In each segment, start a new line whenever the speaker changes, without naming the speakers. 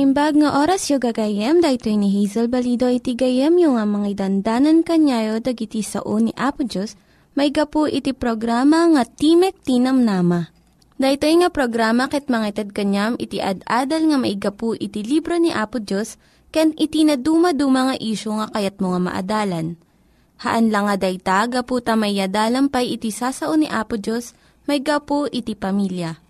Naimbag nga oras yung gagayem, dahito ni Hazel Balido iti gayem yung nga mga dandanan kanyayo dagiti sao ni Apo Diyos, may gapu iti programa nga Timek Tinam Nama. Dahito nga programa ket mga itad kanyam iti ad-adal nga may gapu iti libro ni Apo Diyos, ken iti na dumaduma nga isyo nga kayat mo nga maadalan. Haan lang nga dayta, gapu tamayadalam pay iti sasao ni Apo Diyos, may gapu iti pamilya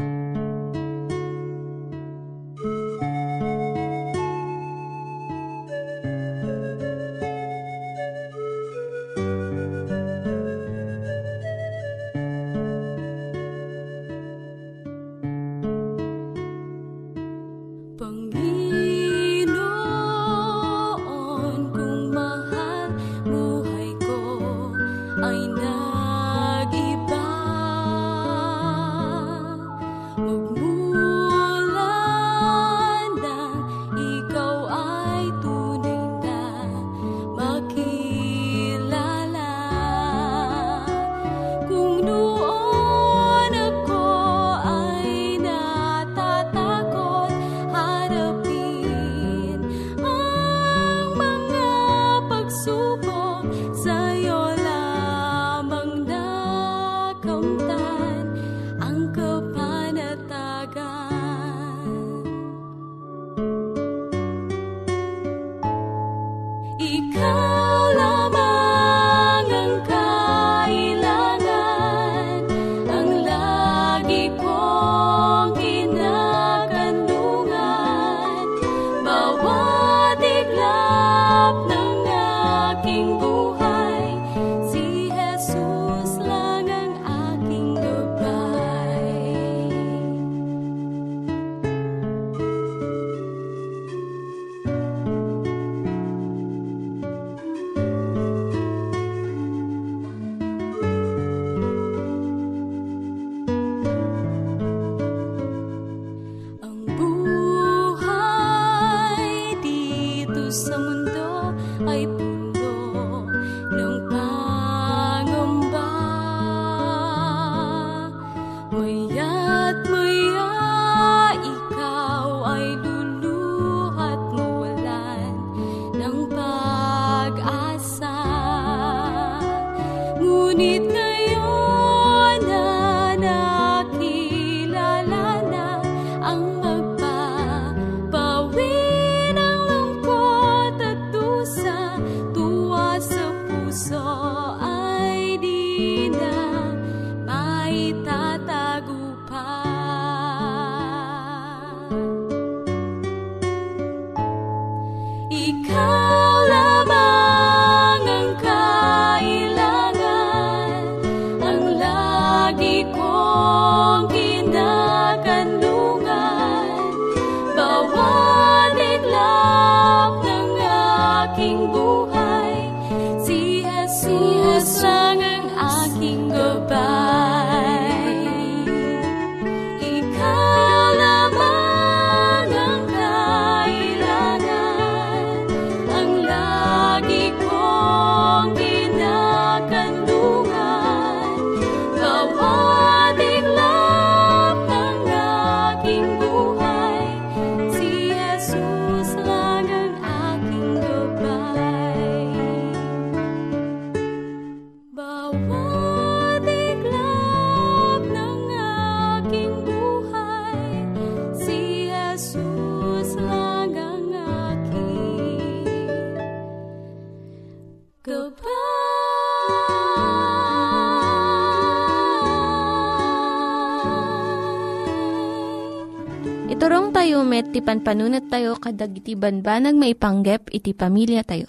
panpanunat tayo kadag iti banbanag maipanggep iti pamilya tayo.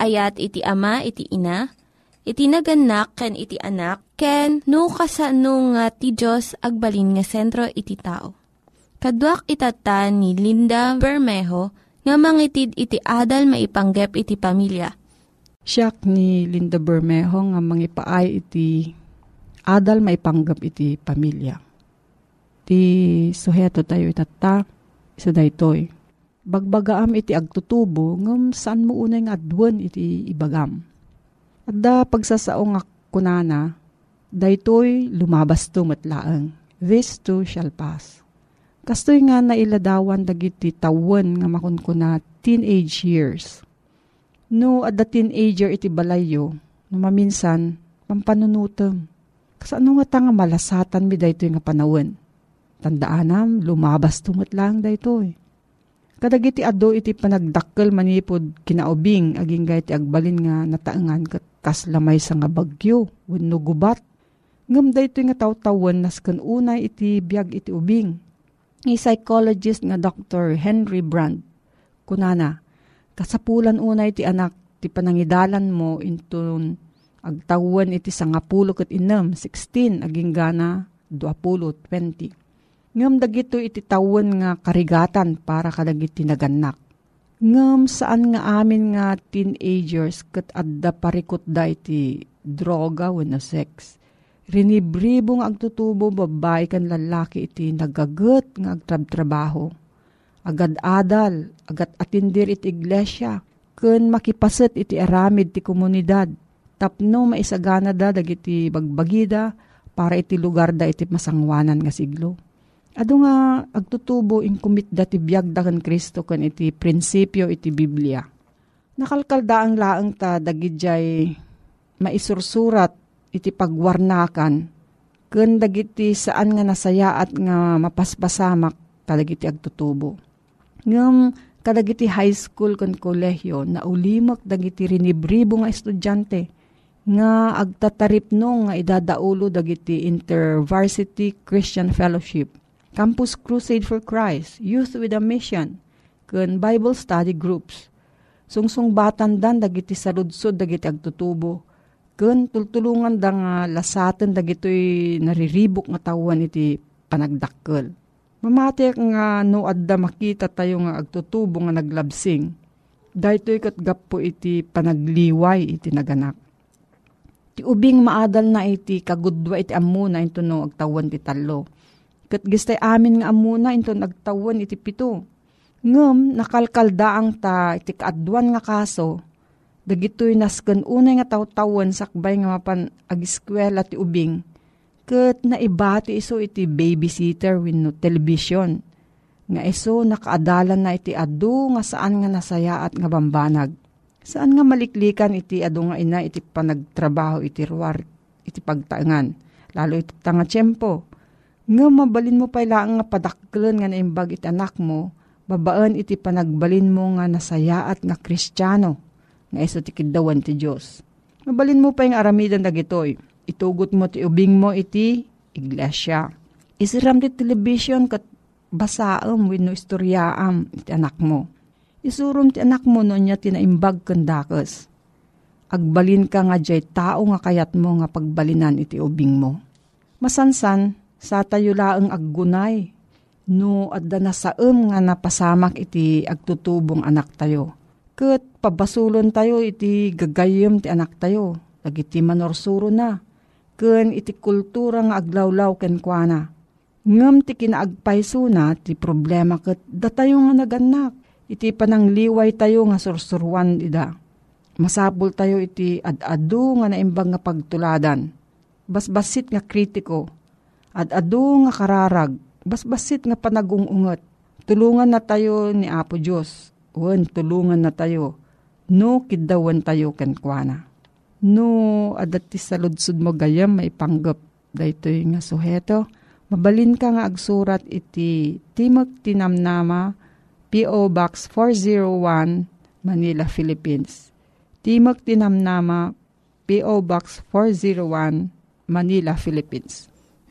Ayat iti ama, iti ina, iti naganak, ken iti anak, ken no, kasano nga ti Diyos agbalin nga sentro iti tao. Kaduak itatan ni Linda Bermejo nga mangitid iti adal maipanggep iti pamilya.
Siya ni Linda Bermejo nga mangipaay iti adal maipanggep iti pamilya Ti suheto tayo itata, isa daytoy. Bagbagaam iti agtutubo, ngam saan mo unay nga adwan iti ibagam. At da pagsasao nga kunana, daytoy lumabas to matlaang. This too shall pass. Kastoy nga nailadawan dagiti tawen nga makunkuna teenage years. No, at the teenager iti balayo, no maminsan, pampanunutem. Kasano nga ta nga malasatan mi daytoy nga panawen Tandaanam, lumabas tumot lang da ito eh. Kadagiti ado iti panagdakkel manipod kinaubing aging gayet agbalin nga nataangan kat kaslamay sa nga bagyo wenno gubat. Ngam da nga tawtawan nas unay iti biyag iti ubing. Ni psychologist nga Dr. Henry Brand kunana kasapulan unay iti anak ti panangidalan mo into agtawan iti sangapulo ket inem 16 aging gana 20 20 Ngam dagito iti tawon nga karigatan para kadagiti naganak. Ngam saan nga amin nga teenagers kat adda parikot da iti droga wenno sex. Rinibribo nga agtutubo babay kan lalaki iti nagagat nga agtrab-trabaho. Agad adal, agad atindir iti iglesia, ken makipaset iti aramid ti komunidad. Tapno maisagana da dagiti bagbagida para iti lugar da iti masangwanan nga siglo Ado nga agtutubo in kumit dati biyag da kan Kristo kan iti prinsipyo iti Biblia. Nakalkaldaang laang ta dagidjay maisursurat iti pagwarnakan ken dagiti saan nga nasaya at nga mapaspasamak kadagiti agtutubo. Ngem kadagiti high school ken kolehiyo na ulimak dagiti rinibribo nga estudyante nga agtataripno nga idadaulo dagiti InterVarsity Christian Fellowship Campus Crusade for Christ, Youth with a Mission, kun Bible Study Groups. Sungsung batan dan dagiti saludsod dagiti agtutubo. Kun tultulungan da nga lasaten dagitoy nariribok nga tawan iti panagdakkel. Mamati nga no adda makita tayo nga agtutubo nga naglabsing. Dahito'y katgapo iti panagliway iti naganak. Ti ubing maadal na iti kagudwa iti amuna ito no agtawan ti talo Kat gistay amin nga amuna into nagtawan iti pito. Ngem nakalkaldaang ta iti kaadwan nga kaso. Dagitoy nasken unay nga tawtawan sakbay nga mapan agiskwela ti ubing. Kat naibati iso iti babysitter wenno television. Nga iso nakaadalan na iti adu nga saan nga nasaya at nga bambanag. Saan nga maliklikan iti adu nga ina iti panagtrabaho iti ruwar iti pagtaangan. Lalo iti tanga tiyempo nga mabalin mo pala nga padakkelan nga naimbag iti anak mo, babaan iti panagbalin mo nga nasayaat nga kristyano, nga iso ti kidawan ti Diyos. Mabalin mo pa yung aramidan dagitoy, itugot mo ti ubing mo iti iglesia. Isiram ti television kat basaam wino istoryaam iti anak mo. Isurum ti anak mo no niya tinaimbag kandakas. Agbalin ka nga jay tao nga kayat mo nga pagbalinan iti ubing mo. Masansan, sa tayo laang aggunay, no adda na saem nga napasamak iti agtutubong anak tayo. Kat pabasulon tayo iti gagayem ti anak tayo, dagiti manorsuro na, ken iti kultura nga aglawlaw ken kuana. Ngem ti kinaagpayso na ti problema ket datayo nga naganak, iti panangliway tayo nga sursurwan ida. Masapul tayo iti ad-adu nga naimbang nga pagtuladan. Basbasit nga kritiko, at adu nga kararag, basbasit nga panagungungot. Tulungan na tayo ni Apo Diyos. Wen, tulungan na tayo. No, kidawan tayo kenkwana. No, adat ti saludsud mo gayam may panggap. Dahito nga suheto. Mabalin ka nga agsurat iti Timog Tinamnama, P.O. Box 401, Manila, Philippines. Timog Tinamnama, P.O. Box 401, Manila, Philippines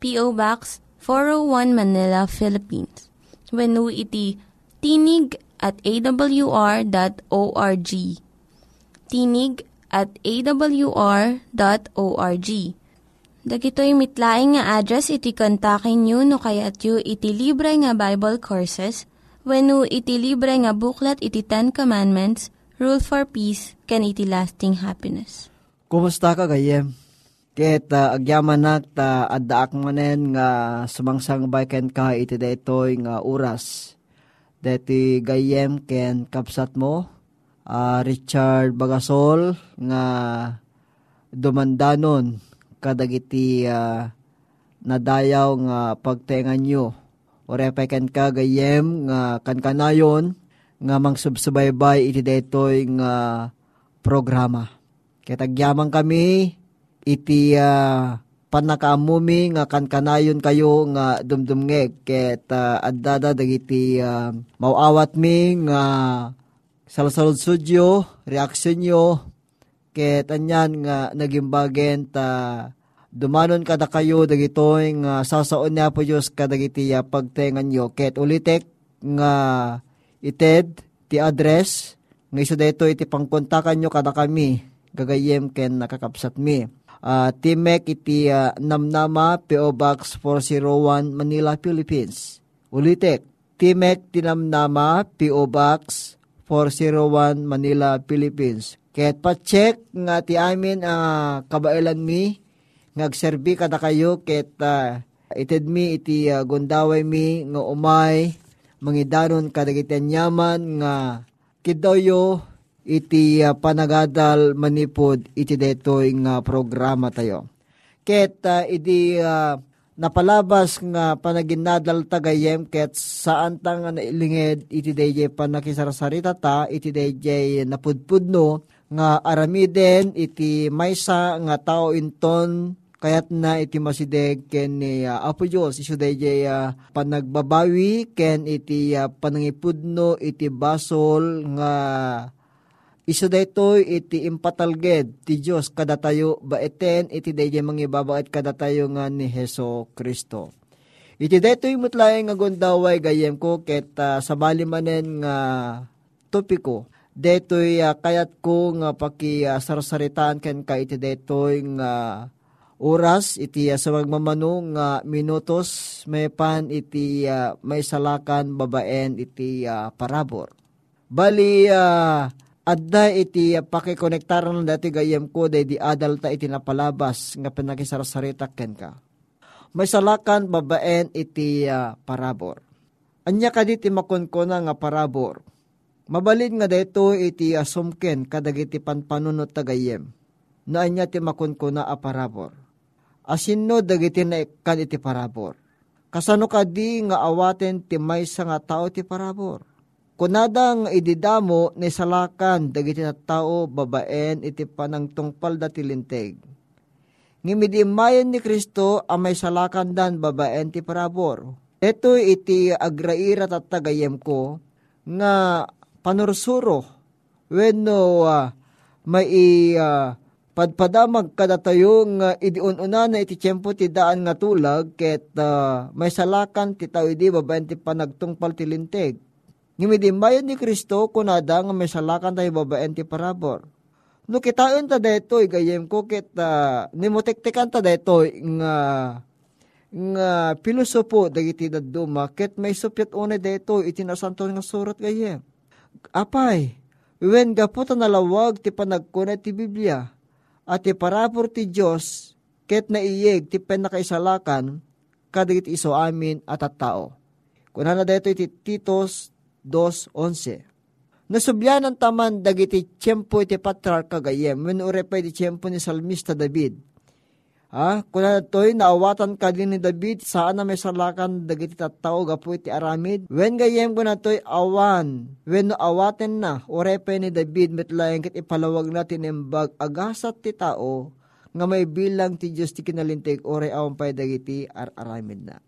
P.O. Box 401 Manila, Philippines. When iti tinig at awr.org. Tinig at awr.org. Dagitoy mitlaing nga address iti kontakin nyo no kayat yu iti libre nga Bible Courses when iti libre nga buklat iti Ten Commandments, Rule for Peace, can iti lasting happiness.
Kumusta ka gayem? Ket uh, agyaman nak ta addaak manen nga sumangsang ken ka iti daytoy nga oras. Deti gayem ken kapsat mo uh, Richard Bagasol nga dumandanon kadagiti uh, nadayaw nga pagtengan nyo. Orepay ken ka gayem nga kankanayon nga mangsubsubaybay iti daytoy nga programa. Ketagyaman kami iti uh, panakaamumi nga kankanayon kayo nga dumdumngeg. Ket uh, addada dagiti uh, mauawat mi nga salsalod sudyo reaksyon nyo. Ket anyan nga nagimbagen ta dumanon kada kayo dagitoy nga sasaon niya po Diyos kadagiti uh, pagtengan nyo. Ket ulitek nga ited ti address nga iso dayto iti pangkontakan nyo kada kami gagayem ken nakakapsat mi uh, Timek iti uh, Namnama, P.O. Box 401, Manila, Philippines. Ulitek, Timek Tinamnama, P.O. Box 401, Manila, Philippines. Kaya't pa-check nga ti amin uh, kabailan mi, ngagserbi kada kayo, ket uh, ited mi iti uh, gundaway mi nga umay, mangidanon kadagitian yaman nga kidayo iti uh, panagadal manipod iti detoy nga programa tayo. Ket uh, iti uh, napalabas nga panaginadal tagayem ket saan ta nga nailinged iti dayjay panakisarasarita ta iti dayjay napudpudno nga aramiden iti maysa nga tao inton kayat na iti masideg ken ni uh, Apo Diyos iso dayjay uh, panagbabawi ken iti uh, panangipudno iti basol nga Iso daytoy iti impatalged ti Dios kada tayo baeten iti dayjay mangibabaet kada tayo nga ni Heso Kristo. Iti daytoy mutlay nga gondaway gayem ko ket uh, sabali manen nga topiko. Daytoy uh, kayat ko nga paki uh, sarsaritaan ken ka iti daytoy nga oras iti uh, sa magmamano nga minutos may pan iti uh, may salakan babaen iti uh, parabor. Bali uh, Adda iti pakikonektaran ng dati gayem ko day di adal ta iti napalabas nga pinakisarasaritak ken ka. May salakan babaen iti uh, parabor. Anya ka ti makonkona nga parabor. Mabalin nga dito iti asumken kadagiti panpanunot tagayem. Na anya ti makonkona a parabor. Asinno dagiti na kan iti parabor. Kasano ka di nga awaten ti maysa nga tao ti parabor Kunadang ididamo ni salakan dagiti tao babaen iti panang tungpal dati linteg. Ngimidimayan ni Kristo ang may salakan dan babaen ti parabor. Ito iti agraira tatagayem ko nga panursuro wenno uh, may uh, padpadamag kada nga idiununa na iti tiyempo ti daan nga tulag ket uh, may salakan ti tao idi babaen ti panagtungpal ti linteg Ngimidimayan ni Kristo kunada nga may salakan tayo babaen ti parabor. No kitaon ta detoy gayem ko ket uh, nimutektekan ta detoy nga nga pilosopo dagiti dadduma ket may supyat unay deto iti nasanto nga surat gayem. Apay, wen gapo ta nalawag ti panagkunay ti Biblia at ti parabor ti Dios ket naiyeg ti penakaisalakan kadagiti iso amin at at tao. Kunana deto iti Titos 2.11. Nasubyan ang taman dagiti tiyempo iti patrar kagayem, when urepay di tiyempo ni Salmista David. Ha? Kuna to'y naawatan ka din ni David, saan na may salakan dagiti tattao gapu iti aramid. When gayem ko na to'y awan, when no awaten na, orepe ni David metlayang kit ipalawag natin imbag agasat ti tao, nga may bilang ti Diyos ti kinalintig, ore awan pa'y dagiti ar-aramid na.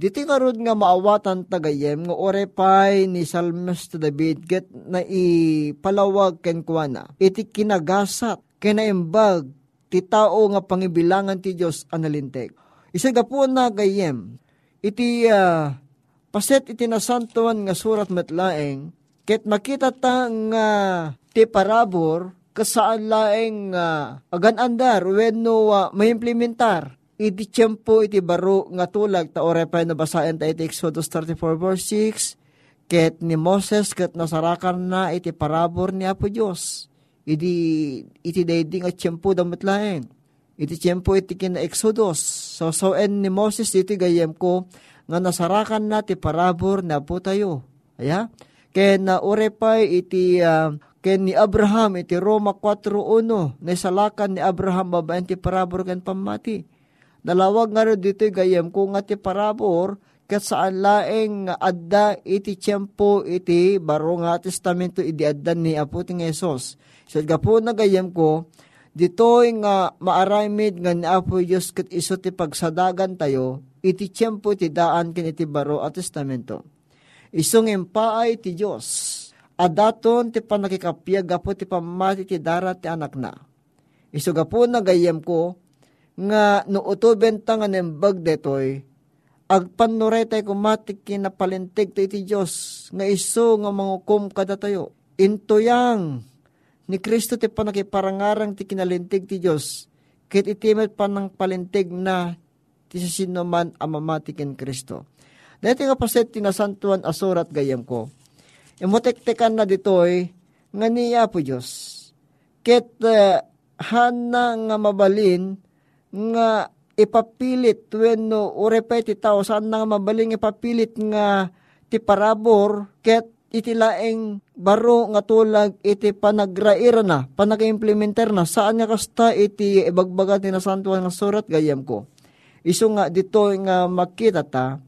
Diti karod nga maawatan tagayem nga orepay ni Salmos to David get na ipalawag ken kuana. Iti kinagasat ken imbag ti tao nga pangibilangan ti Dios analintek. Isa gapo na gayem iti uh, paset iti nasantuan nga surat metlaeng ket makita ta nga ti parabor kasaan laeng uh, agan andar wenno uh, maimplementar iti tiyempo iti baro nga tulag ta orepay na basayan ta iti Exodus 34 verse 6 ket ni Moses ket nasarakan na iti parabor ni Apo Dios iti iti daydi nga tiyempo damit laeng iti tiyempo iti kina Exodus. So so en ni Moses iti gayem ko nga nasarakan na ti parabor na po tayo. Aya? Ken na orepay iti uh, ken ni Abraham iti Roma 4.1 na salakan ni Abraham babaen ti parabor ken pamati Dalawag nga dito gayem ko nga ti parabor kat saan laeng adda iti tiyempo iti baro nga testamento iti adda ni Apo ting Esos. So gapo na gayem ko, dito nga maaramid nga ni Apo Diyos kat iso ti pagsadagan tayo, iti tiyempo ti daan kin iti baro at testamento. Isong impaay ti Diyos, adaton ti panakikapiyag gapo ti pamati ti darat ti anak na. Iso gapo na gayem ko, nga no utuben ta nga nembag detoy, agpanuretay kumatik kinapalintig ta iti Diyos, nga iso nga mangukom kada tayo. Intuyang ni Kristo ti panakiparangarang ti kinalintig ti Diyos, kit itimet pa ng palintig na ti sino man amamatikin Kristo. Dito nga paset tinasantuan asurat gayam ko. Imutek-tekan na ditoy nga niya po Diyos. Ket uh, hana nga mabalin nga ipapilit wenno urepay ti tao saan nga mabaling ipapilit nga ti parabor ket iti laeng baro nga tulag iti panagraira na, panag-implementer na, saan nga kasta iti ibagbaga ti nasantuan nga surat gayam ko. Iso nga dito nga makita ta,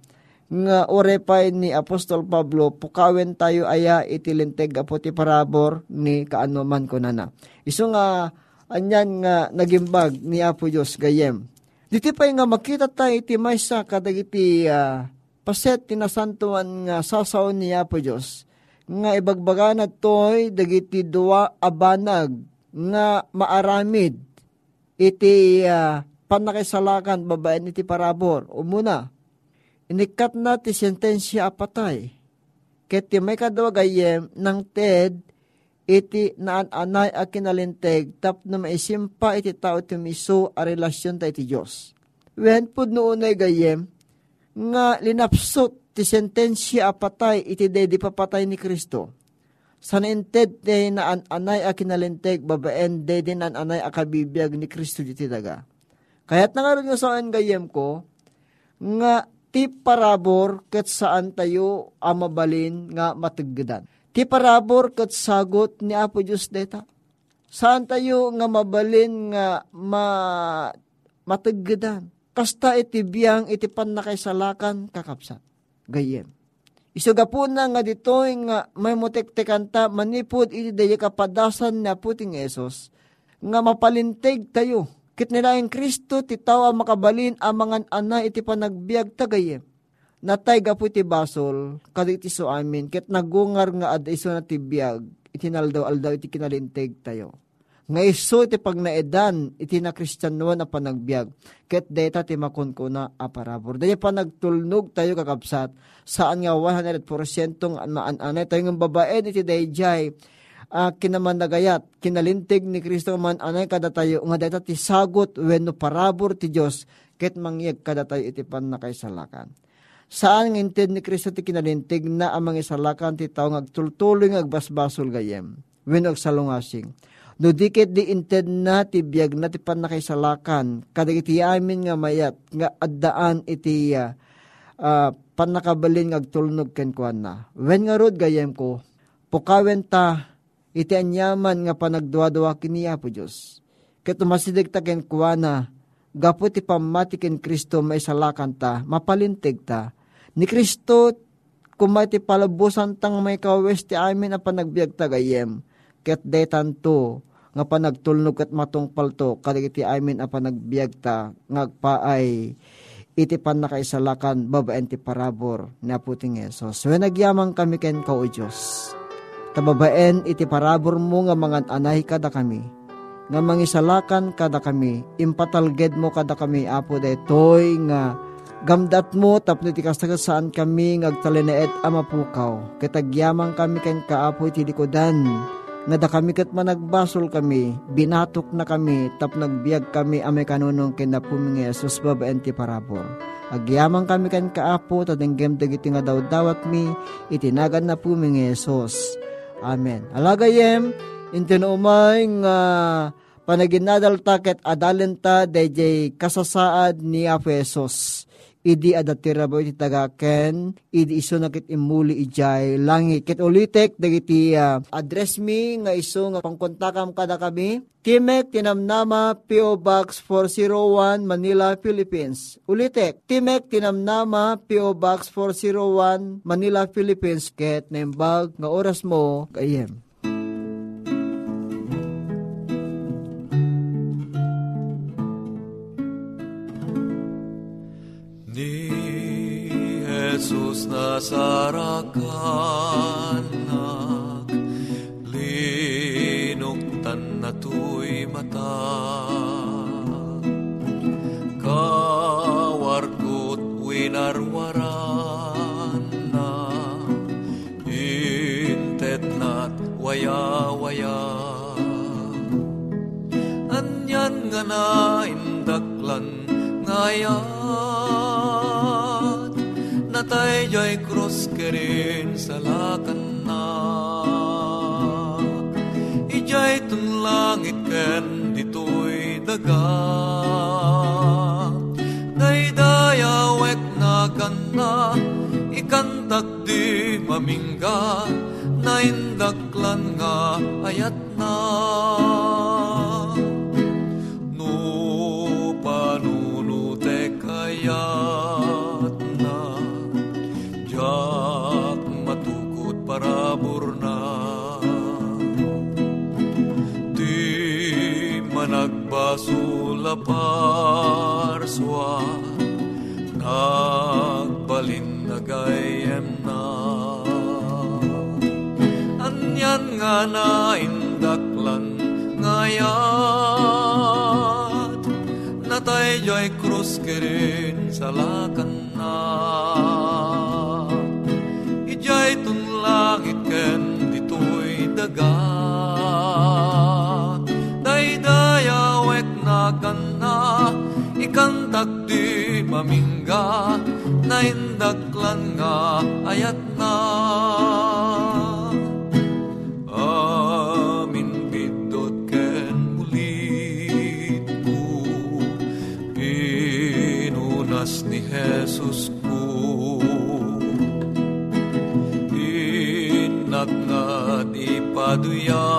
nga orepay ni Apostol Pablo, pukawen tayo aya iti linteg apo ti parabor ni kaanuman ko na Iso nga anyan nga nagimbag ni Apo Diyos gayem. Diti pa nga makita tayo iti maysa kadagiti uh, paset tinasantuan nga sasaw ni Apo Diyos nga ibagbaga na toy dagiti dua abanag nga maaramid iti uh, panakisalakan babaen iti parabor. Umuna, inikat na ti sentensya apatay. Ket ti may kadawagayem ng TED iti naan-anay a kinalinteg tap na maisimpa iti tao ti miso a relasyon ta iti Diyos. Wen pud noonay gayem, nga linapsot ti sentensya a patay iti dedi papatay ni Kristo. San inted ti naan-anay a kinalinteg babaen dedi naan-anay a kabibiyag ni Kristo diti daga. Kaya't nangaroon nga saan gayem ko, nga ti parabor ket saan tayo amabalin nga mataggedan Ti parabor kat sagot ni Apo Diyos deta. Saan tayo nga mabalin nga ma mataggadan. Kasta iti biyang iti panakaisalakan kakapsat. Gayem. Isuga po na nga dito nga may mutek-tekan ta manipod iti daya kapadasan na puting Esos nga mapalintig tayo. Kit nila ang Kristo ti tawa makabalin amangan ana iti panagbiag tagayem natay gapu ti basol kaditi so amin ket nagungar nga ad iso na ti biag itinaldaw aldaw iti kinalinteg tayo nga iso ti pag naedan iti na kristyanuan na panagbiag ket deta ti makon ko na aparabor daya pa nagtulnog tayo kakapsat saan nga 100% maananay tayo ng babae iti dayjay uh, kinaman nagayat, kinalintig ni Kristo man anay kada tayo, nga data ti sagot wenno parabor ti Dios ket mangyag kada tayo iti pan nakaisalakan. Saan ng inted ni Kristo ti kinalintig na amang isalakan ti tao ngagtultuloy ngagbasbasol gayem. When salungasing. No dikit di inted na ti biyag na ti panakaisalakan kadagiti amin nga mayat nga addaan iti uh, uh, panakabalin ngagtulnog ken kuan na. When nga rod gayem ko, pukawen ta iti anyaman nga panagduwa-duwa kini Apo Diyos. Ket umasidig ta ken kuana gapu ti pamatikin Kristo may salakan ta, mapalintig ta. Ni Kristo, kumay ti palabusan tang may kawes ti amin a panagbiag tagayem. Ket detan to, nga panagtulnog at matungpal to, kadagiti amin a panagbiag ta, ngagpaay, iti pan nakaisalakan, babaen ti parabor, ni aputing Yesus. So, nagyamang kami ken ka o Diyos. Tababaen iti parabor mo nga mga anay kada kami, nga mangisalakan kada kami, impatalged mo kada kami, apo detoy nga gamdat mo tapno ti saan kami ngagtalineet amapukaw. Kitagyamang kami ken kaapo iti likodan, nga da kami kat managbasol kami, binatok na kami, tap nagbiag kami ame kanunong kinapuming Yesus babaen ti parabor. Agyamang kami kan kaapo, tadenggem dagiti nga daw dawat mi, itinagan na puming Yesus. Amen. Alagayem, intinuumay nga panaginadal taket adalenta dayjay kasasaad ni Apesos. Idi adatira bo iti tagaken, idi iso nakit imuli ijay langi. Kit ulitek, dagiti uh, address mi nga iso nga pangkontakam kada kami. Timek Tinamnama P.O. Box 401 Manila, Philippines. Ulitek, Timek Tinamnama P.O. Box 401 Manila, Philippines. Ket nembag nga oras mo kayem.
Jesus nasarakanak Linuktan na tuy mata Kawarkut winarwaran na Intet nat waya-waya. Anyan nga na indaklan ngayon natay joy cross kerin sa lakan na. Ijay tun langit ken ditoy daga. Daydaya wek na kanda ikantak di mamingga. Na indaklan nga ayat na basula parswa nagbalin na. Anyan nga na indaklan ngayat natay joy krus kerin sa lakan na. Ijay tunlangit ken ditoy dagat di mamingga na indaklan nga ayat na. Amin bidot ken mulit ko pinunas ni Jesus ko inak nga di paduyak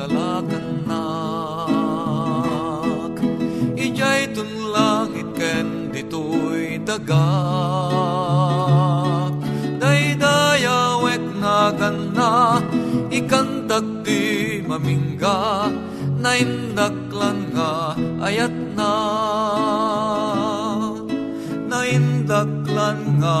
kerin sa lakanak ijay tun langit ken ditoy dagak daydayawek na ganda ikantak di mamingga. Naindaklan nga ayat na. Indaklan nga